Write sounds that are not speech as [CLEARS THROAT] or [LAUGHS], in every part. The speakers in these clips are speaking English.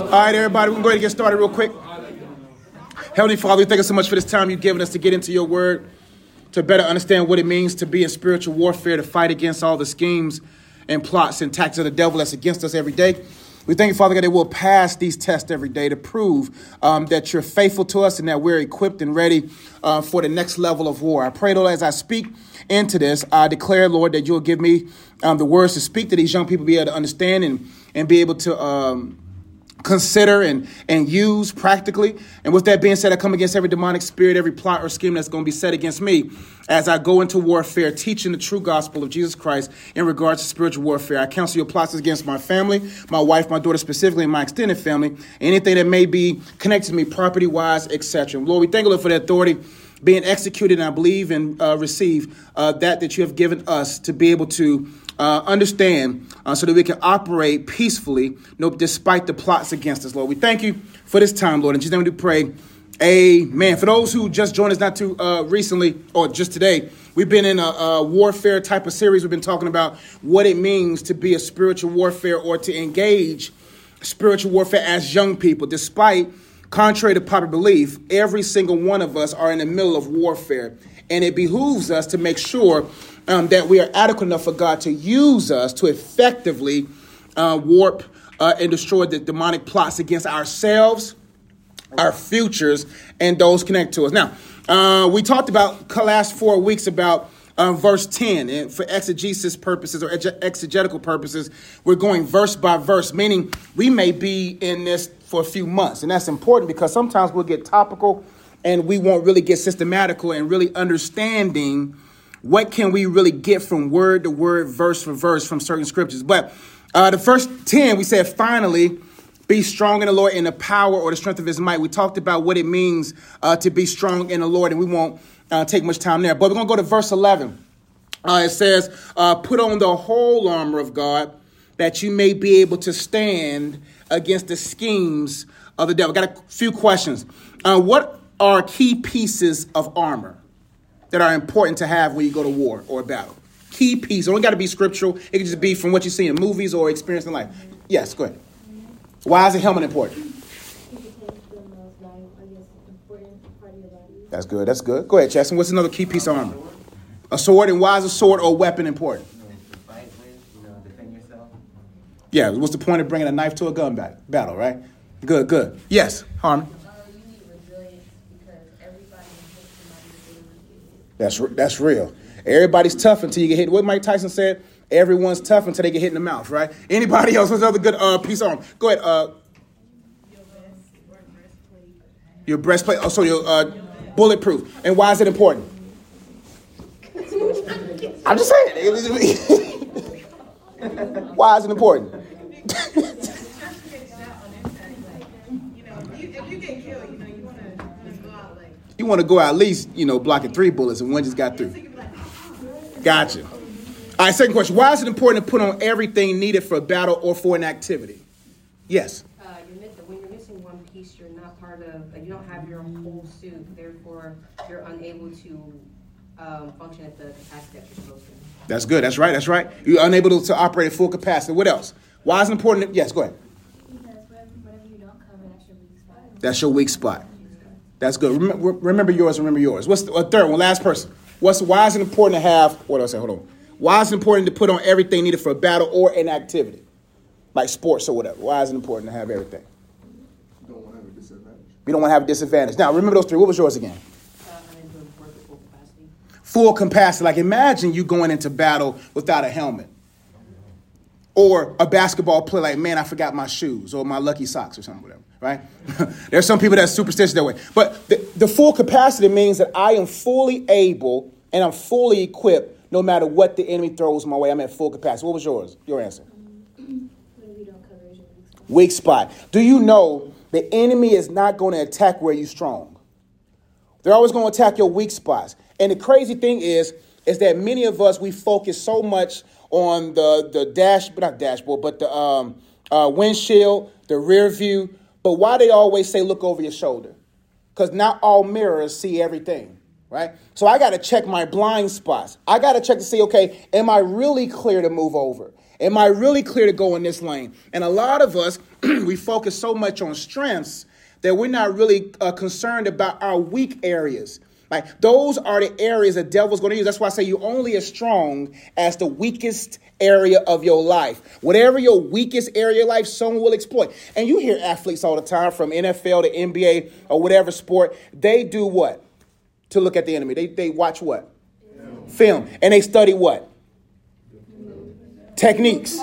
All right, everybody, we can go ahead and get started real quick. Heavenly Father, we thank you so much for this time you've given us to get into your word, to better understand what it means to be in spiritual warfare, to fight against all the schemes and plots and tactics of the devil that's against us every day. We thank you, Father God, that we'll pass these tests every day to prove um, that you're faithful to us and that we're equipped and ready uh, for the next level of war. I pray, Lord, as I speak into this, I declare, Lord, that you'll give me um, the words to speak to these young people, be able to understand and, and be able to. Um, consider and, and use practically. And with that being said, I come against every demonic spirit, every plot or scheme that's going to be set against me as I go into warfare, teaching the true gospel of Jesus Christ in regards to spiritual warfare. I counsel your plots against my family, my wife, my daughter, specifically, and my extended family, anything that may be connected to me property wise, etc. Lord, we thank you for the authority being executed, and I believe and uh, receive uh, that that you have given us to be able to uh, understand uh, so that we can operate peacefully no, despite the plots against us, Lord. We thank you for this time, Lord. In Jesus' name we pray. Amen. For those who just joined us not too uh, recently or just today, we've been in a, a, warfare type of series. We've been talking about what it means to be a spiritual warfare or to engage spiritual warfare as young people, despite contrary to popular belief, every single one of us are in the middle of warfare. And it behooves us to make sure um, that we are adequate enough for God to use us to effectively uh, warp uh, and destroy the demonic plots against ourselves, our futures, and those connected to us. Now, uh, we talked about last four weeks about uh, verse 10 and for exegesis purposes or exegetical purposes we're going verse by verse meaning we may be in this for a few months and that's important because sometimes we'll get topical and we won't really get systematical and really understanding what can we really get from word to word, verse for verse from certain scriptures. But uh, the first 10, we said, finally, be strong in the Lord in the power or the strength of his might. We talked about what it means uh, to be strong in the Lord, and we won't uh, take much time there. But we're going to go to verse 11. Uh, it says, uh, Put on the whole armor of God that you may be able to stand against the schemes of the devil. Got a few questions. Uh, what are key pieces of armor? That are important to have when you go to war or battle. Key piece. It don't got to be scriptural. It can just be from what you see in movies or experience in life. Yes, go ahead. Why is a helmet important? That's good. That's good. Go ahead, Jackson. What's another key piece of armor? A sword. And why is a sword or weapon important? Yeah. What's the point of bringing a knife to a gun battle, right? Good. Good. Yes, Harmon. That's that's real. Everybody's tough until you get hit. What Mike Tyson said: everyone's tough until they get hit in the mouth. Right? Anybody else? What's another good uh, piece on? Go ahead. Uh, your breastplate. Also, your uh, bulletproof. And why is it important? I'm just saying. [LAUGHS] why is it important? [LAUGHS] You want to go at least, you know, blocking three bullets and one just got through. Gotcha. All right, second question. Why is it important to put on everything needed for a battle or for an activity? Yes. Uh, you're, when you're missing one piece, you're not part of, you don't have your whole suit. Therefore, you're unable to um, function at the capacity that you're supposed to. That's good. That's right. That's right. You're unable to, to operate at full capacity. What else? Why is it important? To, yes, go ahead. Because whenever you don't cover, that's your weak spot. That's your weak spot. That's good. Remember, remember yours. Remember yours. What's the a third one? Last person. What's why is it important to have? What do I say? Hold on. Why is it important to put on everything needed for a battle or an activity, like sports or whatever? Why is it important to have everything? You don't want to have a disadvantage. You don't want to have a disadvantage. Now remember those three. What was yours again? Uh, full capacity. Full capacity. Like imagine you going into battle without a helmet. Or a basketball player like, man, I forgot my shoes or my lucky socks or something, whatever right? [LAUGHS] There's some people that's superstitious that way. But the, the full capacity means that I am fully able and I'm fully equipped no matter what the enemy throws my way. I'm at full capacity. What was yours? Your answer? Weak spot. Do you know the enemy is not going to attack where you're strong? They're always going to attack your weak spots. And the crazy thing is, is that many of us we focus so much on the the dash, not dashboard, but the um, uh, windshield, the rear view, but why they always say look over your shoulder? Because not all mirrors see everything. right? So I got to check my blind spots. I got to check to see, okay, am I really clear to move over? Am I really clear to go in this lane? And a lot of us, [CLEARS THROAT] we focus so much on strengths that we're not really uh, concerned about our weak areas. Like those are the areas the devil's going to use. That's why I say you're only as strong as the weakest area of your life. Whatever your weakest area of life, someone will exploit. And you hear athletes all the time from NFL to NBA or whatever sport. They do what? To look at the enemy. They, they watch what? Film. Film. And they study what? Techniques. [LAUGHS]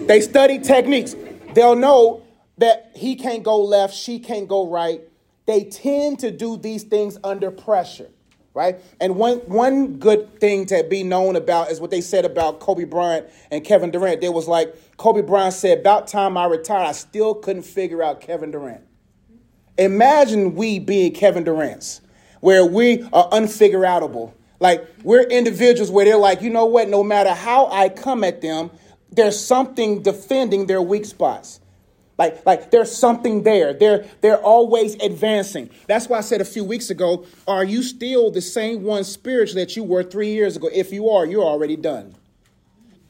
they study techniques. They'll know that he can't go left, she can't go right. They tend to do these things under pressure, right? And one, one good thing to be known about is what they said about Kobe Bryant and Kevin Durant. They was like, Kobe Bryant said, about time I retired, I still couldn't figure out Kevin Durant. Imagine we being Kevin Durant's, where we are unfigureoutable. Like we're individuals where they're like, you know what, no matter how I come at them, there's something defending their weak spots. Like, like there's something there. They're, they're always advancing. That's why I said a few weeks ago, are you still the same one spiritually that you were three years ago? If you are, you're already done.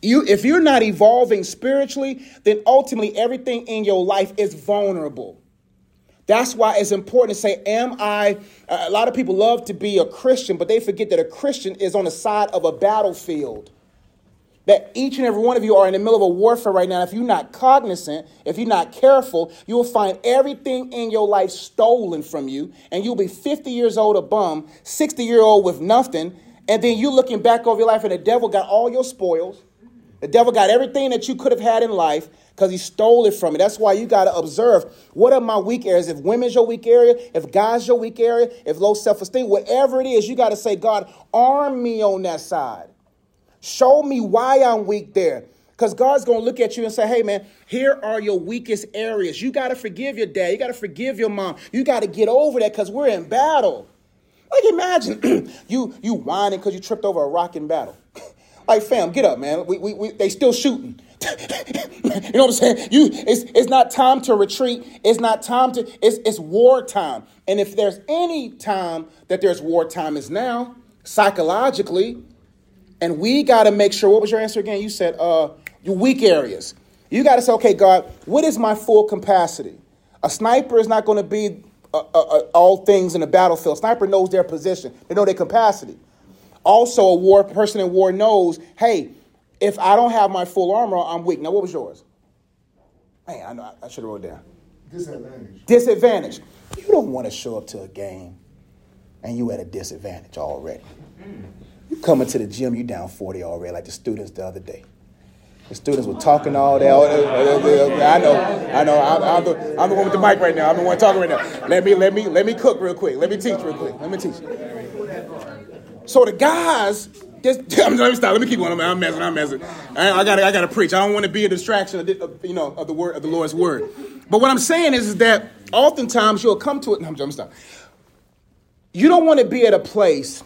You, if you're not evolving spiritually, then ultimately everything in your life is vulnerable. That's why it's important to say, Am I? A lot of people love to be a Christian, but they forget that a Christian is on the side of a battlefield that each and every one of you are in the middle of a warfare right now. If you're not cognizant, if you're not careful, you will find everything in your life stolen from you, and you'll be 50 years old a bum, 60 year old with nothing, and then you looking back over your life, and the devil got all your spoils. The devil got everything that you could have had in life because he stole it from you. That's why you got to observe what are my weak areas. If women's your weak area, if God's your weak area, if low self esteem, whatever it is, you got to say, God, arm me on that side. Show me why I'm weak there. Because God's going to look at you and say, hey, man, here are your weakest areas. You got to forgive your dad. You got to forgive your mom. You got to get over that because we're in battle. Like, imagine [CLEARS THROAT] you you whining because you tripped over a rock in battle. [CLEARS THROAT] like, fam, get up, man. We, we, we, they still shooting. [CLEARS THROAT] you know what I'm saying? You, it's, it's not time to retreat. It's not time to, it's, it's war time. And if there's any time that there's war time is now, psychologically, and we got to make sure, what was your answer again? You said uh, your weak areas. You got to say, okay, God, what is my full capacity? A sniper is not going to be uh, uh, uh, all things in the battlefield. Sniper knows their position, they know their capacity. Also, a war person in war knows, hey, if I don't have my full armor, I'm weak. Now, what was yours? Man, I know I should have wrote it down. Disadvantage. Disadvantage. You don't want to show up to a game and you at a disadvantage already. You coming to the gym, you down 40 already, like the students the other day. The students were talking all day. I know, I know. I'm, I'm, the, I'm the one with the mic right now. I'm the one talking right now. Let me, let me, let me cook real quick. Let me teach real quick. Let me teach. So the guys, just, [LAUGHS] let me stop. Let me keep going. I'm messing. I'm messing. I, I got, I got to preach. I don't want to be a distraction, of, the, you know, of the word of the Lord's word. But what I'm saying is, is that oftentimes you'll come to it. No, I'm, I'm stop. You don't want to be at a place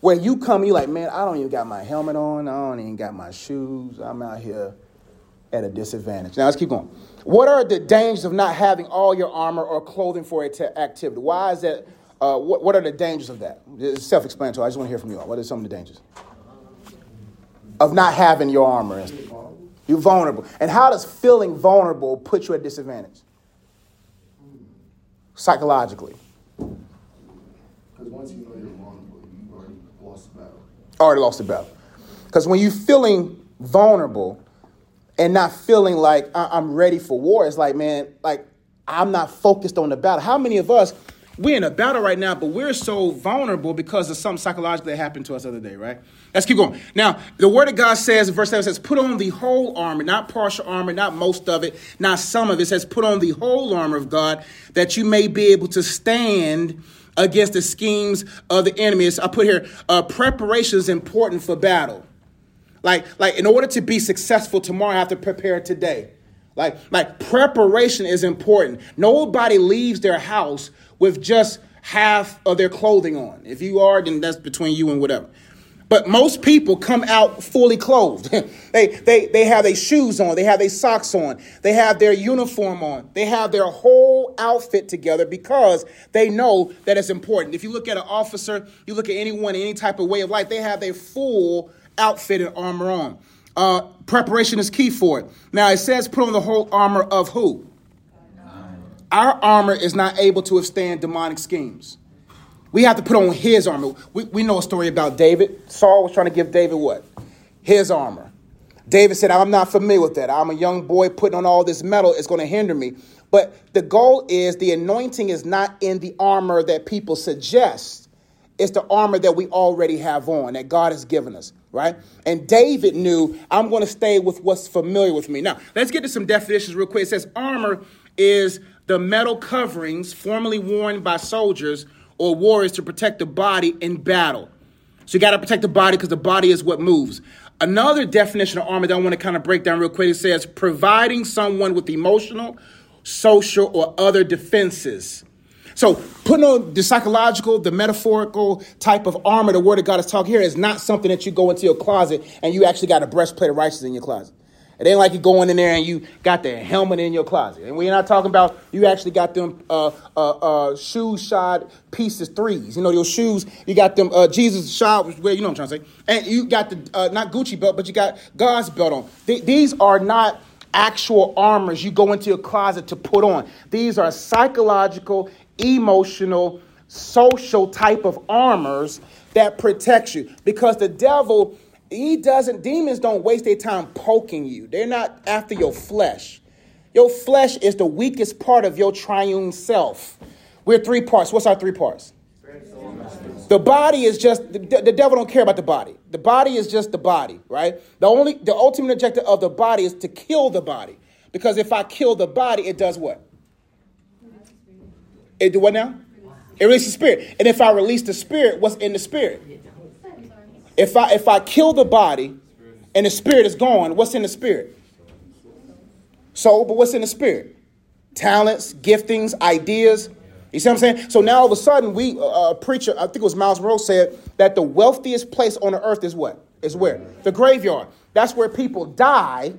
where you come, you like, man, I don't even got my helmet on. I don't even got my shoes. I'm out here at a disadvantage. Now let's keep going. What are the dangers of not having all your armor or clothing for activity? Why is that? Uh, what, what are the dangers of that? It's self-explanatory. I just want to hear from you all. What are some of the dangers of not having your armor? You're vulnerable. And how does feeling vulnerable put you at disadvantage? Psychologically. Because once you know you're already lost the battle. Because when you're feeling vulnerable and not feeling like I'm ready for war, it's like, man, like I'm not focused on the battle. How many of us, we're in a battle right now, but we're so vulnerable because of something psychologically that happened to us the other day, right? Let's keep going. Now, the word of God says, verse 7 says, put on the whole armor, not partial armor, not most of it, not some of it. It says, put on the whole armor of God that you may be able to stand against the schemes of the enemies. I put here, uh, preparation is important for battle. Like, like in order to be successful tomorrow, I have to prepare today. Like, like preparation is important. Nobody leaves their house with just half of their clothing on. If you are, then that's between you and whatever. But most people come out fully clothed. [LAUGHS] they, they, they have their shoes on, they have their socks on, they have their uniform on, they have their whole outfit together because they know that it's important. If you look at an officer, you look at anyone in any type of way of life, they have their full outfit and armor on. Uh, preparation is key for it. Now it says put on the whole armor of who? Our armor is not able to withstand demonic schemes. We have to put on his armor. We, we know a story about David. Saul was trying to give David what? His armor. David said, I'm not familiar with that. I'm a young boy putting on all this metal. It's going to hinder me. But the goal is the anointing is not in the armor that people suggest. It's the armor that we already have on, that God has given us, right? And David knew, I'm going to stay with what's familiar with me. Now, let's get to some definitions real quick. It says armor is the metal coverings formerly worn by soldiers or warriors to protect the body in battle. So you got to protect the body because the body is what moves. Another definition of armor that I want to kind of break down real quick it says providing someone with emotional, social, or other defenses. So putting on the psychological, the metaphorical type of armor the Word of God is talking here is not something that you go into your closet and you actually got a breastplate of righteousness in your closet. It ain't like you going in there and you got the helmet in your closet. And we're not talking about you actually got them uh, uh, uh, shoe shod pieces threes. You know those shoes. You got them uh, Jesus shod. Where you know what I'm trying to say. And you got the uh, not Gucci belt, but you got God's belt on. Th- these are not actual armors you go into your closet to put on. These are psychological, emotional, social type of armors that protects you because the devil he doesn't, demons don't waste their time poking you. They're not after your flesh. Your flesh is the weakest part of your triune self. We're three parts. What's our three parts? The body is just the, the devil don't care about the body. The body is just the body, right? The only the ultimate objective of the body is to kill the body. Because if I kill the body, it does what? It do what now? It releases the spirit. And if I release the spirit, what's in the spirit? If I if I kill the body and the spirit is gone, what's in the spirit? Soul, but what's in the spirit? Talents, giftings, ideas. You see what I'm saying? So now all of a sudden, we uh, a preacher, I think it was Myles Munroe, said that the wealthiest place on the earth is what? Is where? The graveyard. That's where people die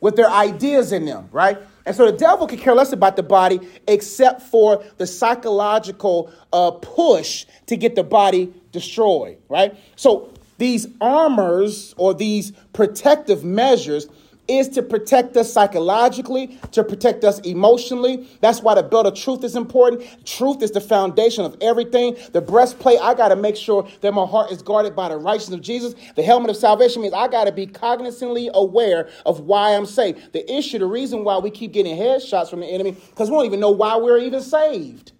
with their ideas in them, right? And so the devil could care less about the body except for the psychological uh, push to get the body destroyed, right? So these armors or these protective measures is to protect us psychologically, to protect us emotionally. That's why the belt of truth is important. Truth is the foundation of everything. The breastplate, I got to make sure that my heart is guarded by the righteousness of Jesus. The helmet of salvation means I got to be cognizantly aware of why I'm saved. The issue, the reason why we keep getting headshots from the enemy, because we don't even know why we're even saved.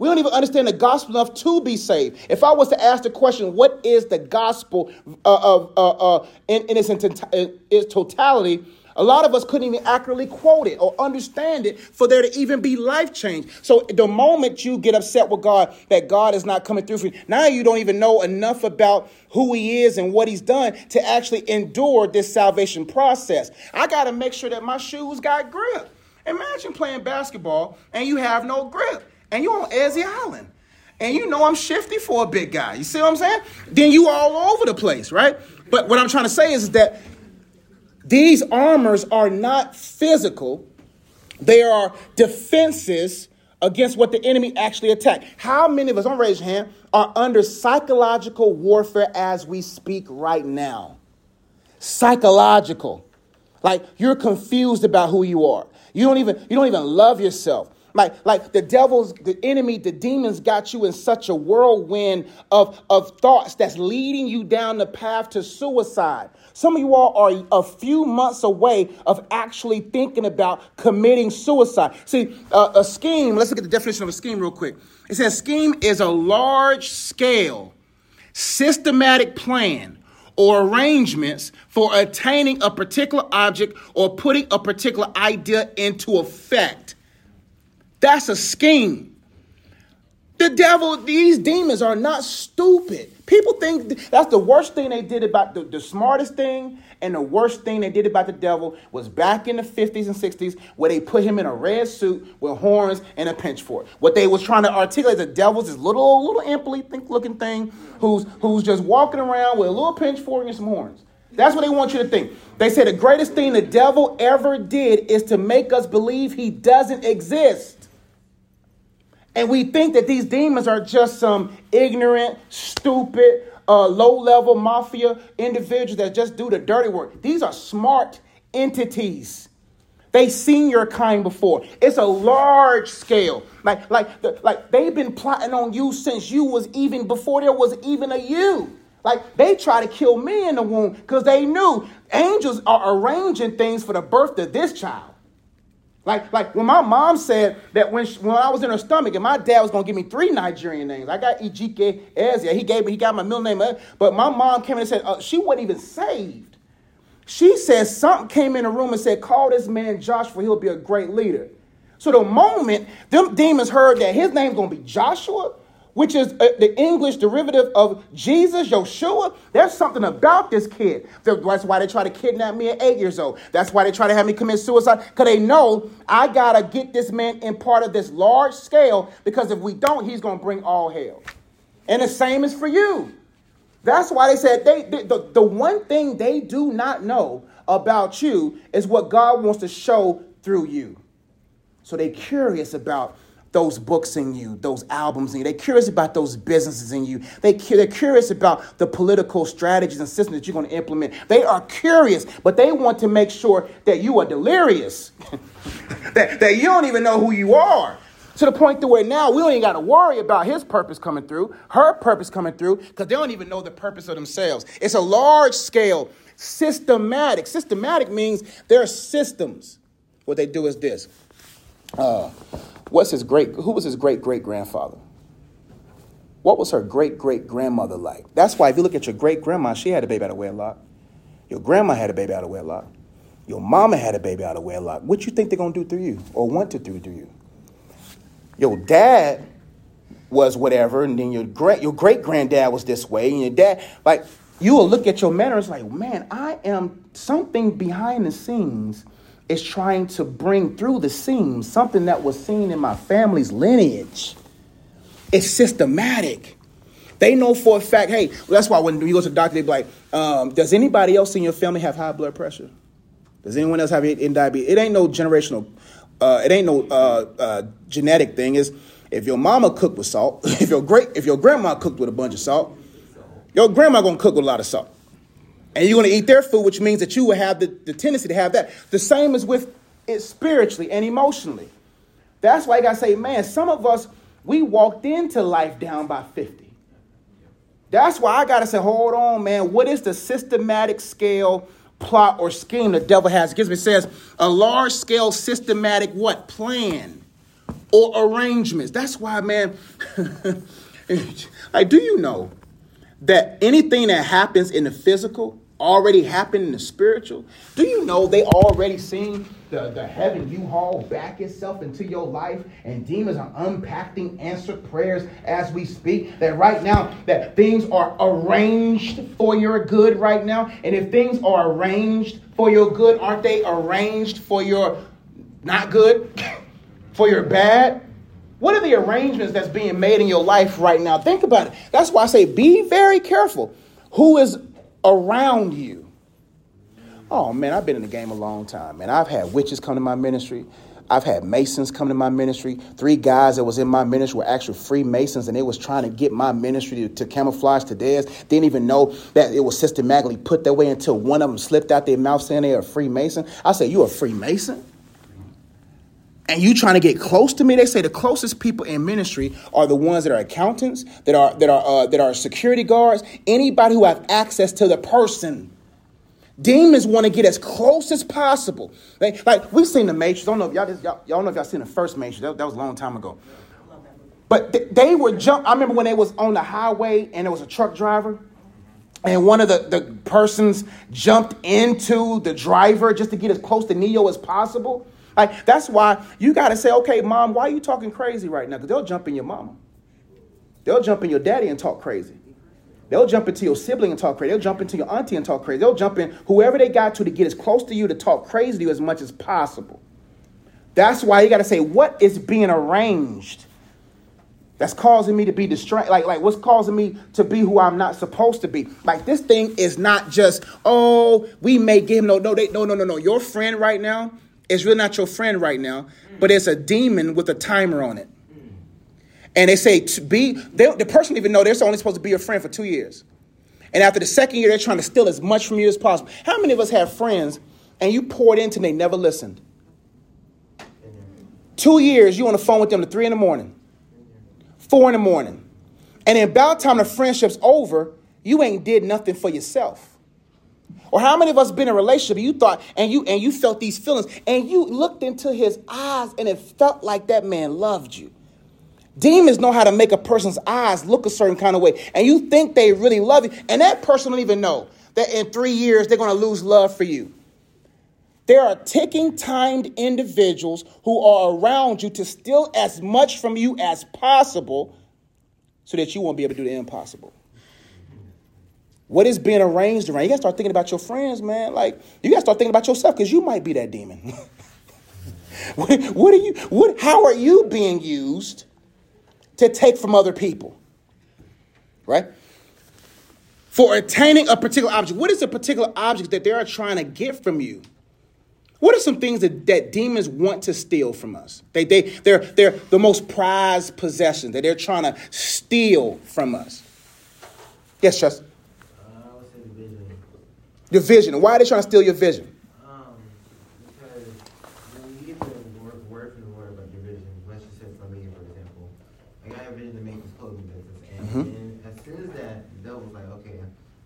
We don't even understand the gospel enough to be saved. If I was to ask the question, what is the gospel uh, of uh, uh, in, in, its, in its totality, a lot of us couldn't even accurately quote it or understand it for there to even be life change. So the moment you get upset with God that God is not coming through for you, now you don't even know enough about who He is and what He's done to actually endure this salvation process. I got to make sure that my shoes got grip. Imagine playing basketball and you have no grip and you on Ezzy Island. And you know I'm shifty for a big guy. You see what I'm saying? Then you all over the place, right? But what I'm trying to say is that these armors are not physical. They are defenses against what the enemy actually attacked. How many of us, don't raise your hand, are under psychological warfare as we speak right now? Psychological. Like you're confused about who you are. You don't even you don't even love yourself. Like, like the devil's, the enemy, the demons got you in such a whirlwind of, of thoughts that's leading you down the path to suicide. Some of you all are a few months away of actually thinking about committing suicide. See, uh, a scheme, let's look at the definition of a scheme real quick. It says scheme is a large scale, systematic plan or arrangements for attaining a particular object or putting a particular idea into effect. That's a scheme. The devil, these demons are not stupid. People think that's the worst thing they did about the, the smartest thing and the worst thing they did about the devil was back in the 50s and 60s where they put him in a red suit with horns and a pitchfork. What they was trying to articulate the devil's this little little imply looking thing who's who's just walking around with a little pitchfork and some horns. That's what they want you to think. They say the greatest thing the devil ever did is to make us believe he doesn't exist. And we think that these demons are just some ignorant, stupid, uh, low level mafia individuals that just do the dirty work. These are smart entities. They've seen your kind before. It's a large scale. Like, like, the, like they've been plotting on you since you was even before there was even a you. Like they try to kill me in the womb because they knew angels are arranging things for the birth of this child. Like, like when my mom said that when, she, when I was in her stomach and my dad was gonna give me three Nigerian names. I got Ejike Ezia. He gave me, he got my middle name, uh, but my mom came in and said uh, she wasn't even saved. She said something came in the room and said, "Call this man Joshua. He'll be a great leader." So the moment them demons heard that his name's gonna be Joshua, which is uh, the English derivative of Jesus, Yeshua. There's something about this kid. That's why they try to kidnap me at eight years old. That's why they try to have me commit suicide, because they know I got to get this man in part of this large scale, because if we don't, he's going to bring all hell. And the same is for you. That's why they said they, they the, the one thing they do not know about you is what God wants to show through you. So they're curious about those books in you, those albums in you. They're curious about those businesses in you. They, they're curious about the political strategies and systems that you're going to implement. They are curious, but they want to make sure that you are delirious, [LAUGHS] that, that you don't even know who you are. To the point to where now we don't even got to worry about his purpose coming through, her purpose coming through, because they don't even know the purpose of themselves. It's a large scale, systematic. Systematic means there are systems. What they do is this. Uh, What's his great? Who was his great great grandfather? What was her great great grandmother like? That's why if you look at your great grandma, she had a baby out of wedlock. Your grandma had a baby out of wedlock. Your mama had a baby out of wedlock. What you think they're gonna do through you or want to do through you? Your dad was whatever, and then your great your great granddad was this way, and your dad like you will look at your manners like, man, I am something behind the scenes is trying to bring through the seams something that was seen in my family's lineage. It's systematic. They know for a fact, hey, that's why when you go to the doctor, they be like, um, does anybody else in your family have high blood pressure? Does anyone else have it in diabetes? It ain't no generational, uh, it ain't no uh, uh, genetic thing. Is if your mama cooked with salt, [LAUGHS] if your great, if your grandma cooked with a bunch of salt, your grandma gonna cook with a lot of salt and you're going to eat their food, which means that you will have the, the tendency to have that. The same is with it spiritually and emotionally. That's why I got to say, man, some of us, we walked into life down by 50. That's why I got to say, hold on, man. What is the systematic scale plot or scheme the devil has against me? It says a large scale systematic what? Plan or arrangements. That's why, man, [LAUGHS] like, do you know that anything that happens in the physical already happened in the spiritual? Do you know they already seen the, the heaven you haul back itself into your life and demons are unpacking answered prayers as we speak? That right now that things are arranged for your good right now. And if things are arranged for your good, aren't they arranged for your not good? [LAUGHS] for your bad? What are the arrangements that's being made in your life right now? Think about it. That's why I say be very careful. Who is around you? Oh man, I've been in the game a long time, man. I've had witches come to my ministry. I've had Masons come to my ministry. Three guys that was in my ministry were actually Freemasons, and they was trying to get my ministry to, to, camouflage to theirs. Didn't even know that it was systematically put that way until one of them slipped out their mouth saying they are a Freemason. I said, "You a Freemason?" And you trying to get close to me? They say the closest people in ministry are the ones that are accountants that are that are uh, that are security guards anybody who have access to the person. Demons want to get as close as possible. Like, like we've seen the matrix. I don't know if y'all, y'all, y'all know if y'all seen the first matrix. That, that was a long time ago. But th- they were jump i remember when they was on the highway and there was a truck driver and one of the, the persons jumped into the driver just to get as close to neo as possible like that's why you got to say, okay, mom, why are you talking crazy right now? Because they'll jump in your mama. They'll jump in your daddy and talk crazy. They'll jump into your sibling and talk crazy. They'll jump into your auntie and talk crazy. They'll jump in whoever they got to to get as close to you to talk crazy to you as much as possible. That's why you got to say, what is being arranged? That's causing me to be distracted. Like, like what's causing me to be who I'm not supposed to be. Like this thing is not just, oh, we may give him no, no, they, no, no, no, no. Your friend right now it's really not your friend right now, but it's a demon with a timer on it. And they say to be, they, the person even know they're only supposed to be your friend for two years. And after the second year, they're trying to steal as much from you as possible. How many of us have friends and you poured into and they never listened? Two years, you on the phone with them at three in the morning, four in the morning. And then about time the friendship's over, you ain't did nothing for yourself. Or how many of us been in a relationship you thought and you and you felt these feelings and you looked into his eyes and it felt like that man loved you. Demons know how to make a person's eyes look a certain kind of way, and you think they really love you, and that person don't even know that in three years they're going to lose love for you. There are ticking timed individuals who are around you to steal as much from you as possible so that you won't be able to do the impossible. What is being arranged around? You gotta start thinking about your friends, man. Like you gotta start thinking about yourself because you might be that demon. what, [LAUGHS] what are you? What? How are you being used to take from other people? Right? For attaining a particular object. What is a particular object that they are trying to get from you? What are some things that, that demons want to steal from us? They, they, they're, they're the most prized possessions that they're trying to steal from us. Yes, Chester? Your vision. Why are they trying to steal your vision? Um, because when you get the word, word from the word about your vision, let's just say for me, for example, I got a vision to make this clothing business, and, Mhm. and as soon as that, devil was like, okay,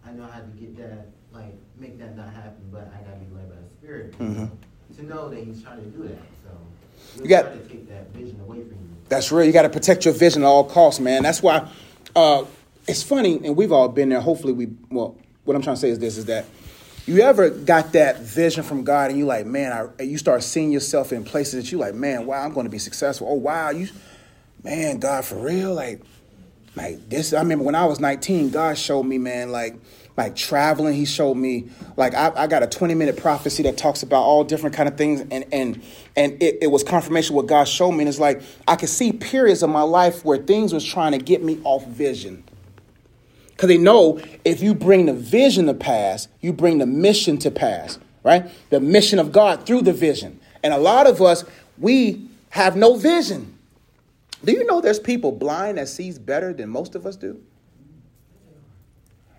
I know how to get that, like, make that not happen, but I gotta be led by the Spirit Mhm. know, to know that He's trying to do that. So You got- got to take that vision away from you. That's real. You got to protect your vision at all costs, man. That's why uh, it's funny, and we've all been there. Hopefully, we. Well, what I'm trying to say is this: is that you ever got that vision from God, and you like, man, I, you start seeing yourself in places that you like, man, wow, I'm going to be successful. Oh, wow, you, man, God, for real, like, like this. I remember when I was 19, God showed me, man, like. Like traveling, he showed me. Like I, I got a 20 minute prophecy that talks about all different kind of things, and and and it, it was confirmation what God showed me. And it's like I could see periods of my life where things was trying to get me off vision. Because they know if you bring the vision to pass, you bring the mission to pass, right? The mission of God through the vision. And a lot of us, we have no vision. Do you know there's people blind that sees better than most of us do?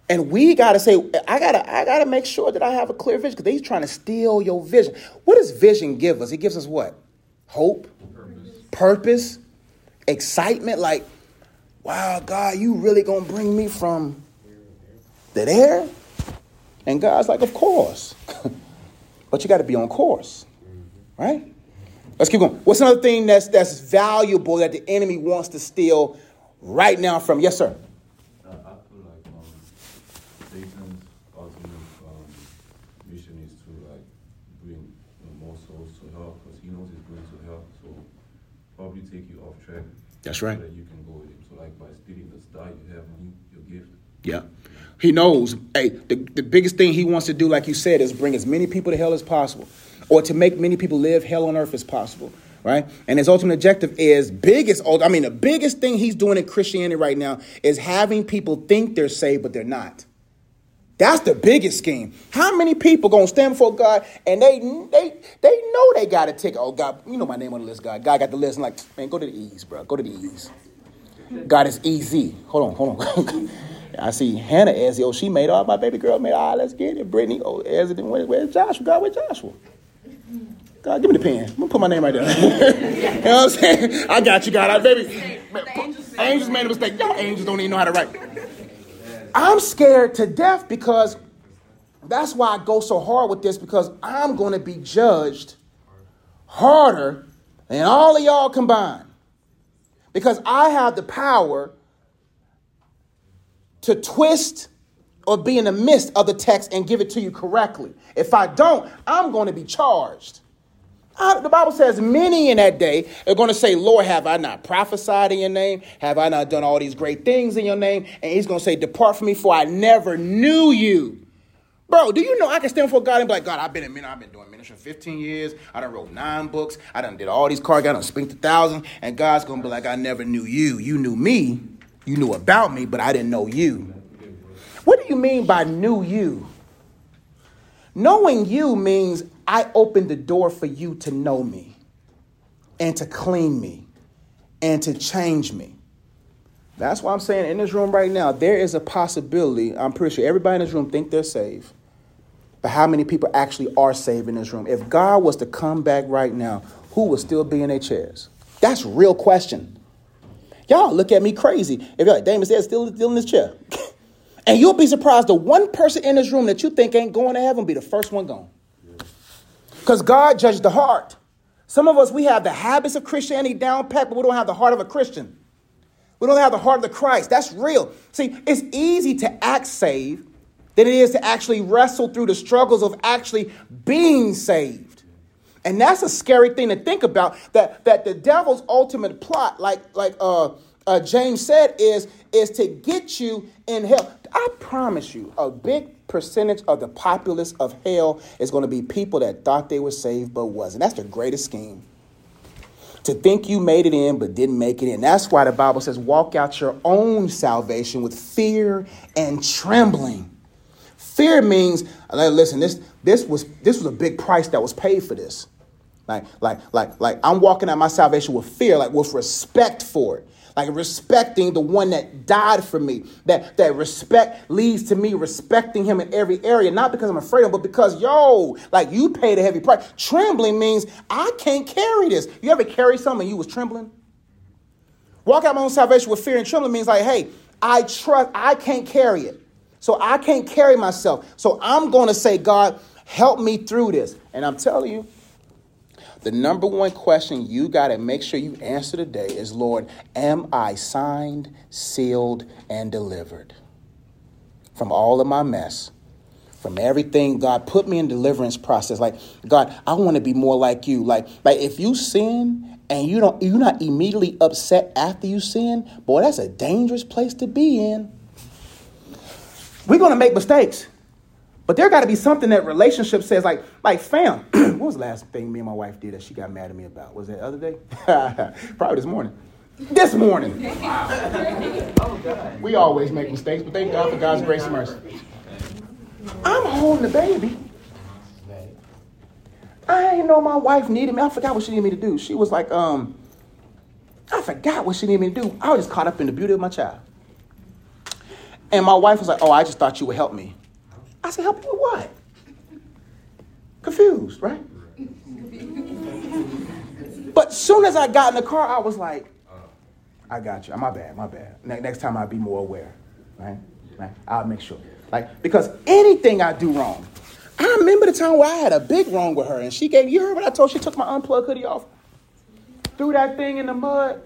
And we gotta say, I gotta, I gotta make sure that I have a clear vision because they're trying to steal your vision. What does vision give us? It gives us what? Hope, purpose, excitement. Like, wow, God, you really gonna bring me from the there? And God's like, of course. [LAUGHS] but you gotta be on course. Right? Let's keep going. What's another thing that's that's valuable that the enemy wants to steal right now from? Yes, sir. I feel like um, Satan's ultimate um, mission is to like bring more souls to hell because he knows he's going to hell. So probably take you off track. That's right. So that you can go with him. So like by stealing the star you have on you, your gift. Yeah. He knows, hey, the, the biggest thing he wants to do, like you said, is bring as many people to hell as possible, or to make many people live hell on earth as possible, right? And his ultimate objective is biggest, I mean, the biggest thing he's doing in Christianity right now is having people think they're saved, but they're not. That's the biggest scheme. How many people gonna stand before God and they they they know they got a ticket? Oh God, you know my name on the list, God. God got the list. I'm like, man, go to the E's, bro. Go to the E's. God is easy. Hold on, hold on. [LAUGHS] I see Hannah as oh, she made all my baby girl made all. let's get it. Brittany, oh, as it where, where's Joshua? God, where's Joshua? God, give me the pen. I'm gonna put my name right there. [LAUGHS] you know what I'm saying? I got you, God. I baby. Angels made a mistake. Y'all angels don't even know how to write. I'm scared to death because that's why I go so hard with this because I'm going to be judged harder than all of y'all combined. Because I have the power to twist or be in the midst of the text and give it to you correctly. If I don't, I'm going to be charged. Uh, the Bible says many in that day are going to say, Lord, have I not prophesied in your name? Have I not done all these great things in your name? And he's going to say, Depart from me, for I never knew you. Bro, do you know I can stand before God and be like, God, I've been in ministry, I've been doing ministry for 15 years. I done wrote nine books. I done did all these cards. I done spent a thousand. And God's going to be like, I never knew you. You knew me. You knew about me, but I didn't know you. What do you mean by knew you? Knowing you means I opened the door for you to know me and to clean me and to change me. That's why I'm saying in this room right now, there is a possibility. I'm pretty sure everybody in this room think they're saved. But how many people actually are saved in this room? If God was to come back right now, who would still be in their chairs? That's real question. Y'all look at me crazy. If you're like, Damon said, still, still in this chair. [LAUGHS] and you'll be surprised the one person in this room that you think ain't going to heaven be the first one gone. Because God judged the heart. Some of us, we have the habits of Christianity down pat, but we don't have the heart of a Christian. We don't have the heart of the Christ. That's real. See, it's easy to act saved than it is to actually wrestle through the struggles of actually being saved. And that's a scary thing to think about. That that the devil's ultimate plot, like like uh, uh, James said, is is to get you in hell. I promise you, a big percentage of the populace of hell is going to be people that thought they were saved but wasn't. That's the greatest scheme to think you made it in but didn't make it in. That's why the Bible says, walk out your own salvation with fear and trembling. Fear means, listen, this, this, was, this was a big price that was paid for this. Like, like, like, like I'm walking out my salvation with fear, like with respect for it like respecting the one that died for me. That that respect leads to me respecting him in every area, not because I'm afraid of him, but because yo, like you paid a heavy price. Trembling means I can't carry this. You ever carry something you was trembling? Walk out my own salvation with fear and trembling means like, hey, I trust I can't carry it. So I can't carry myself. So I'm to say, God, help me through this. And I'm telling you, the number one question you got to make sure you answer today is Lord, am I signed, sealed, and delivered from all of my mess? From everything, God put me in deliverance process. Like, God, I want to be more like you. Like, like if you sin and you don't you're not immediately upset after you sin, boy, that's a dangerous place to be in. We're gonna make mistakes. But there got to be something that relationship says, like, like fam. [CLEARS THROAT] what was the last thing me and my wife did that she got mad at me about? Was that the other day? [LAUGHS] Probably this morning. This morning. we always make mistakes, but thank God for God's grace and mercy. I'm holding the baby. I didn't know my wife needed me. I forgot what she needed me to do. She was like, um, I forgot what she needed me to do. I was just caught up in the beauty of my child. And my wife was like, Oh, I just thought you would help me. I said, help you with what? Confused, right? But soon as I got in the car, I was like, I got you. My bad, my bad. Ne- next time I'll be more aware, right? right? I'll make sure. Like, because anything I do wrong, I remember the time where I had a big wrong with her, and she gave, you heard what I told She took my unplugged hoodie off, threw that thing in the mud.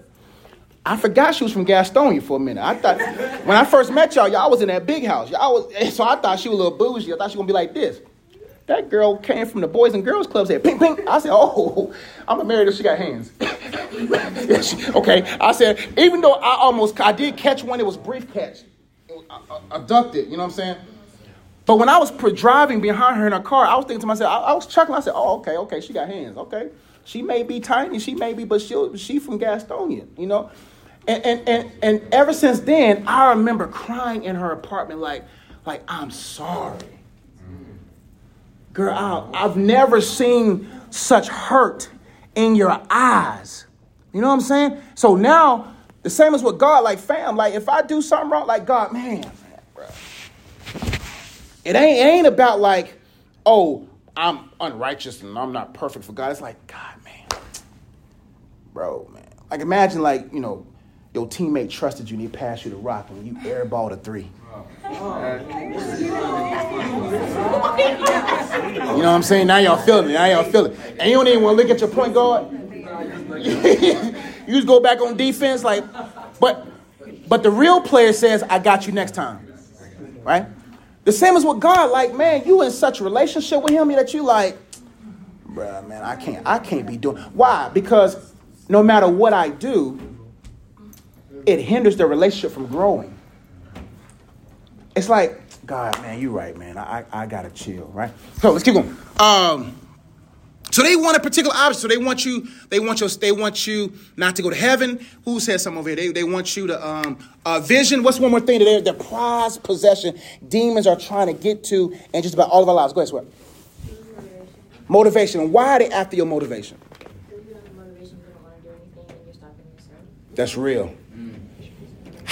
I forgot she was from Gastonia for a minute. I thought when I first met y'all, y'all was in that big house. Y'all was [LAUGHS] so I thought she was a little bougie. I thought she was gonna be like this. That girl came from the Boys and Girls Club, said ping ping. I said, Oh, [LAUGHS] I'm gonna marry her. She got hands. [LAUGHS] okay. I said, even though I almost I did catch one, it was brief catch. I, I, I ducked it, uh, uh, you know what I'm saying? But when I was driving behind her in her car, I was thinking to myself, I, I was chuckling. I said, Oh, okay, okay, she got hands, okay. She may be tiny, she may be, but she she from Gastonia, you know. And, and, and, and ever since then, I remember crying in her apartment like, like I'm sorry. Girl, I, I've never seen such hurt in your eyes. You know what I'm saying? So now, the same as with God, like fam, like if I do something wrong, like God, man, man bro. It ain't, it ain't about like, oh, I'm unrighteous and I'm not perfect for God. It's like, God, man, bro, man. Like imagine like, you know, your teammate trusted you and he passed you the rock and you airballed a three. You know what I'm saying? Now y'all feeling it. Now y'all feeling it. And you don't even want to look at your point guard. [LAUGHS] you just go back on defense, like, but but the real player says, I got you next time. Right? The same as with God, like, man, you in such a relationship with him that you like, bruh, man, I can't, I can't be doing. Why? Because no matter what I do, it hinders the relationship from growing. It's like, God, man, you're right, man. I, I, I gotta chill, right? So let's keep going. Um, so they want a particular object. So they want you, they want you, they want you not to go to heaven. Who said something over here? They, they want you to um uh, vision. What's one more thing that they're the prized possession demons are trying to get to in just about all of our lives? Go ahead, swear. Motivation. Why are they after your motivation? That's real.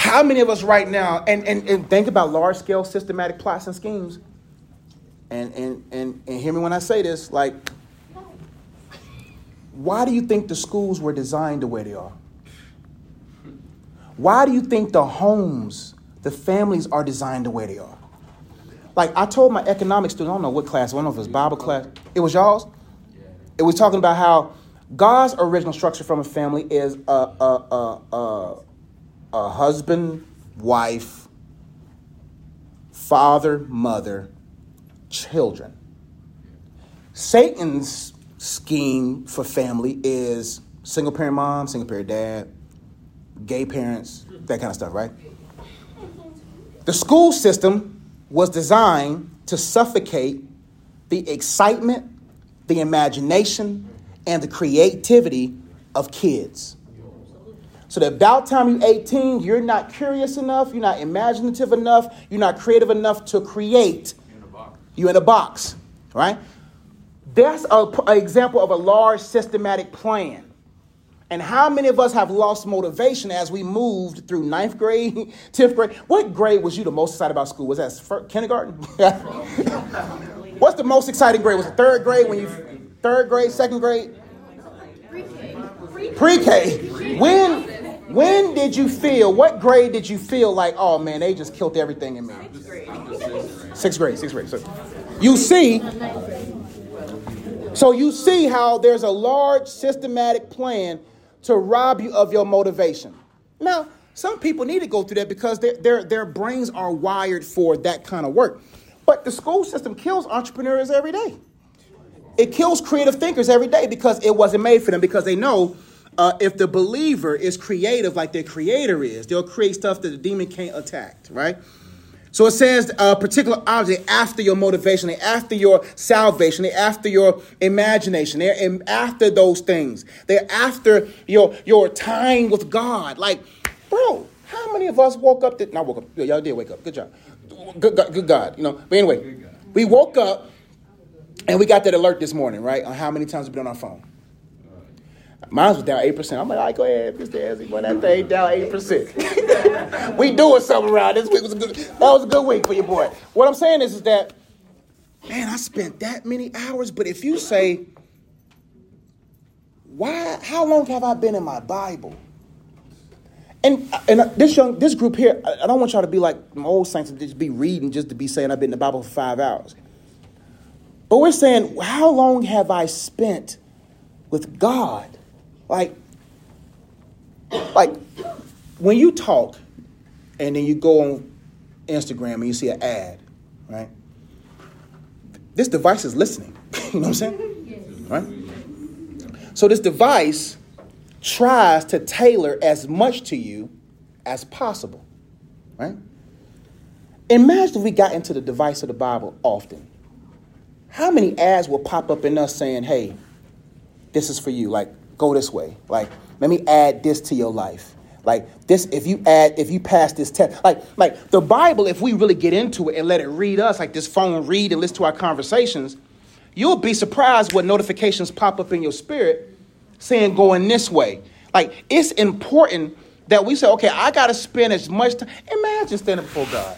How many of us right now, and, and, and think about large scale systematic plots and schemes, and, and, and, and hear me when I say this, like, why do you think the schools were designed the way they are? Why do you think the homes, the families are designed the way they are? Like I told my economics student, I don't know what class, I don't know if it was Bible class. It was y'all's? It was talking about how God's original structure from a family is a a, a, a, a, husband, wife, father, mother, children. Satan's scheme for family is single parent mom, single parent dad, gay parents, that kind of stuff, right? The school system was designed to suffocate the excitement, the imagination, and the creativity of kids. So that about time you're 18, you're not curious enough, you're not imaginative enough, you're not creative enough to create. You're in a box, right? That's an example of a large systematic plan. And how many of us have lost motivation as we moved through ninth grade, [LAUGHS] 10th grade? What grade was you the most excited about school? Was that first, kindergarten? [LAUGHS] What's the most exciting grade? Was it third grade when you, third grade, second grade? Pre-K. When, when did you feel, what grade did you feel like, oh man, they just killed everything in me? Sixth grade, sixth grade. So you see, so you see how there's a large systematic plan to rob you of your motivation. Now, some people need to go through that because their, their, their brains are wired for that kind of work. But the school system kills entrepreneurs every day. It kills creative thinkers every day because it wasn't made for them, because they know uh, if the believer is creative like their creator is, they'll create stuff that the demon can't attack, right? So it says a particular object after your motivation, after your salvation, after your imagination, they're after those things. They're after your your time with God. Like, bro, how many of us woke up? That, not woke up. Y'all did wake up. Good job. Good, God, good God. You know. But anyway, we woke up and we got that alert this morning, right? On how many times we've been on our phone. Mine was down 8%. I'm like, all right, go ahead, Mr. Ezzy. Boy, that thing down 8%. [LAUGHS] we doing something around. This week was a good, that was a good week for your boy. What I'm saying is, is that, man, I spent that many hours, but if you say, why, how long have I been in my Bible? And, and this young, this group here, I don't want y'all to be like old saints and just be reading just to be saying I've been in the Bible for five hours. But we're saying, how long have I spent with God? Like, like when you talk and then you go on Instagram and you see an ad, right? This device is listening. [LAUGHS] you know what I'm saying? Right? So this device tries to tailor as much to you as possible. Right? Imagine if we got into the device of the Bible often. How many ads will pop up in us saying, hey, this is for you? Like, go this way. Like, let me add this to your life. Like this, if you add, if you pass this test, like, like the Bible, if we really get into it and let it read us, like this phone read and listen to our conversations, you'll be surprised what notifications pop up in your spirit saying going this way. Like it's important that we say, okay, I gotta spend as much time. Imagine standing before God.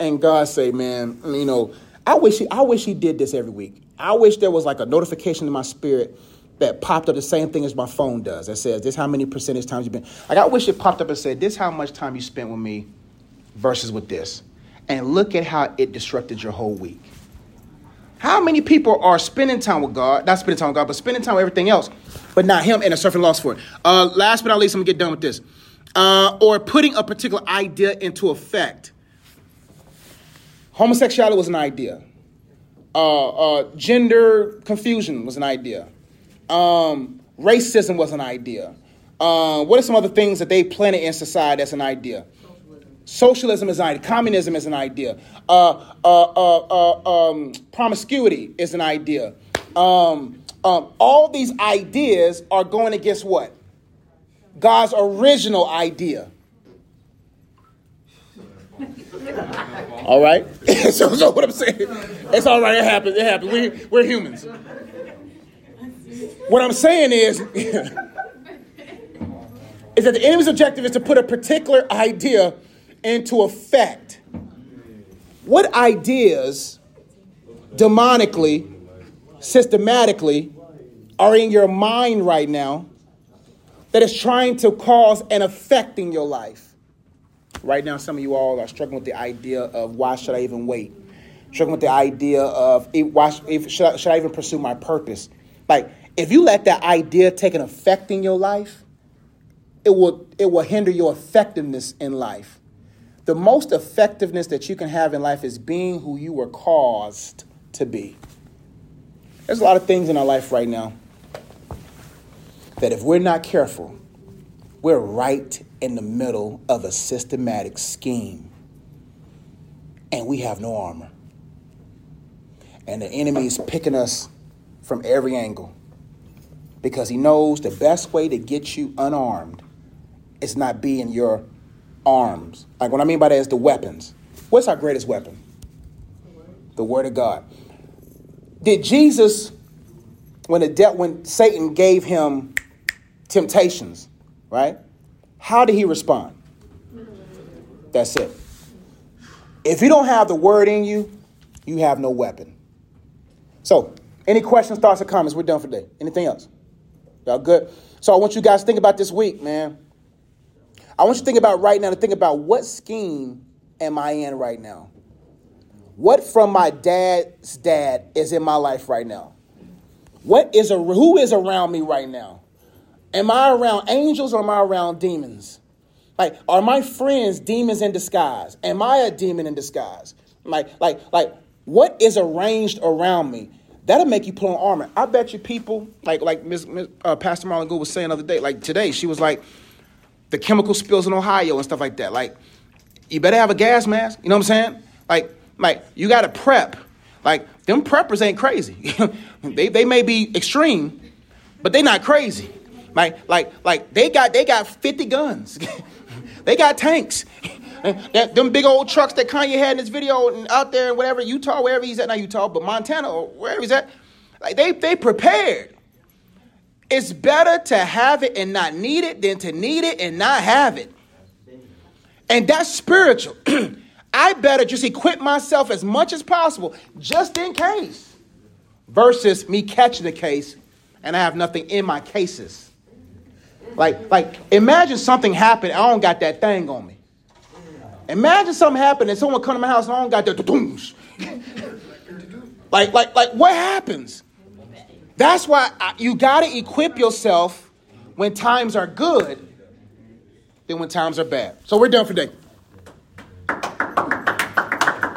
And God say, man, you know, I wish he, I wish he did this every week. I wish there was like a notification in my spirit that popped up the same thing as my phone does. That says, this how many percentage times you've been. Like, I wish it popped up and said, this how much time you spent with me versus with this. And look at how it disrupted your whole week. How many people are spending time with God, not spending time with God, but spending time with everything else, but not Him and a suffering loss for it? Uh, last but not least, I'm gonna get done with this. Uh, or putting a particular idea into effect. Homosexuality was an idea. Uh, uh, gender confusion was an idea. Um, racism was an idea. Uh, what are some other things that they planted in society as an idea? Socialism is an idea. Communism is an idea. Uh, uh, uh, uh um, promiscuity is an idea. Um, um, all these ideas are going against what? God's original idea. all right? [LAUGHS] so, so what I'm saying, it's all right. It happens. It happens. We, we're humans. What I'm saying is, [LAUGHS] is that the enemy's objective is to put a particular idea into effect. What ideas, demonically, systematically, are in your mind right now that is trying to cause an effect in your life? Right now, some of you all are struggling with the idea of why should I even wait? Struggling with the idea of why should, I, should I even pursue my purpose? Like, if you let that idea take an effect in your life, it will it will hinder your effectiveness in life. The most effectiveness that you can have in life is being who you were caused to be. There's a lot of things in our life right now that if we're not careful, we're right in the middle of a systematic scheme and we have no armor. And the enemy is picking us from every angle because he knows the best way to get you unarmed is not being your arms. Like what I mean by that is the weapons. What's our greatest weapon? The word of God. Did Jesus, when the de- when Satan gave him temptations, right? How did he respond? That's it. If you don't have the word in you, you have no weapon. So, any questions, thoughts, or comments? We're done for today. Anything else? Y'all good? So I want you guys to think about this week, man. I want you to think about right now to think about what scheme am I in right now? What from my dad's dad is in my life right now? What is a who is around me right now? Am I around angels or am I around demons? Like, are my friends demons in disguise? Am I a demon in disguise? Like, like, like, what is arranged around me? That'll make you put on armor. I bet you people, like, like Ms., Ms. Uh, Pastor Marlon Gould was saying the other day, like today, she was like, the chemical spills in Ohio and stuff like that. Like, you better have a gas mask. You know what I'm saying? Like, like you got to prep. Like, them preppers ain't crazy. [LAUGHS] they, they may be extreme, but they not crazy. Like, like, like they got they got 50 guns. [LAUGHS] they got tanks. [LAUGHS] that, them big old trucks that Kanye had in his video and out there and whatever, Utah, wherever he's at, not Utah, but Montana or wherever he's at. Like they they prepared. It's better to have it and not need it than to need it and not have it. And that's spiritual. [CLEARS THROAT] I better just equip myself as much as possible just in case versus me catching the case and I have nothing in my cases. Like, like imagine something happened, I don't got that thing on me. Imagine something happened and someone come to my house and I don't got that. like, like, like, what happens? That's why I, you got to equip yourself when times are good than when times are bad. So we're done for today.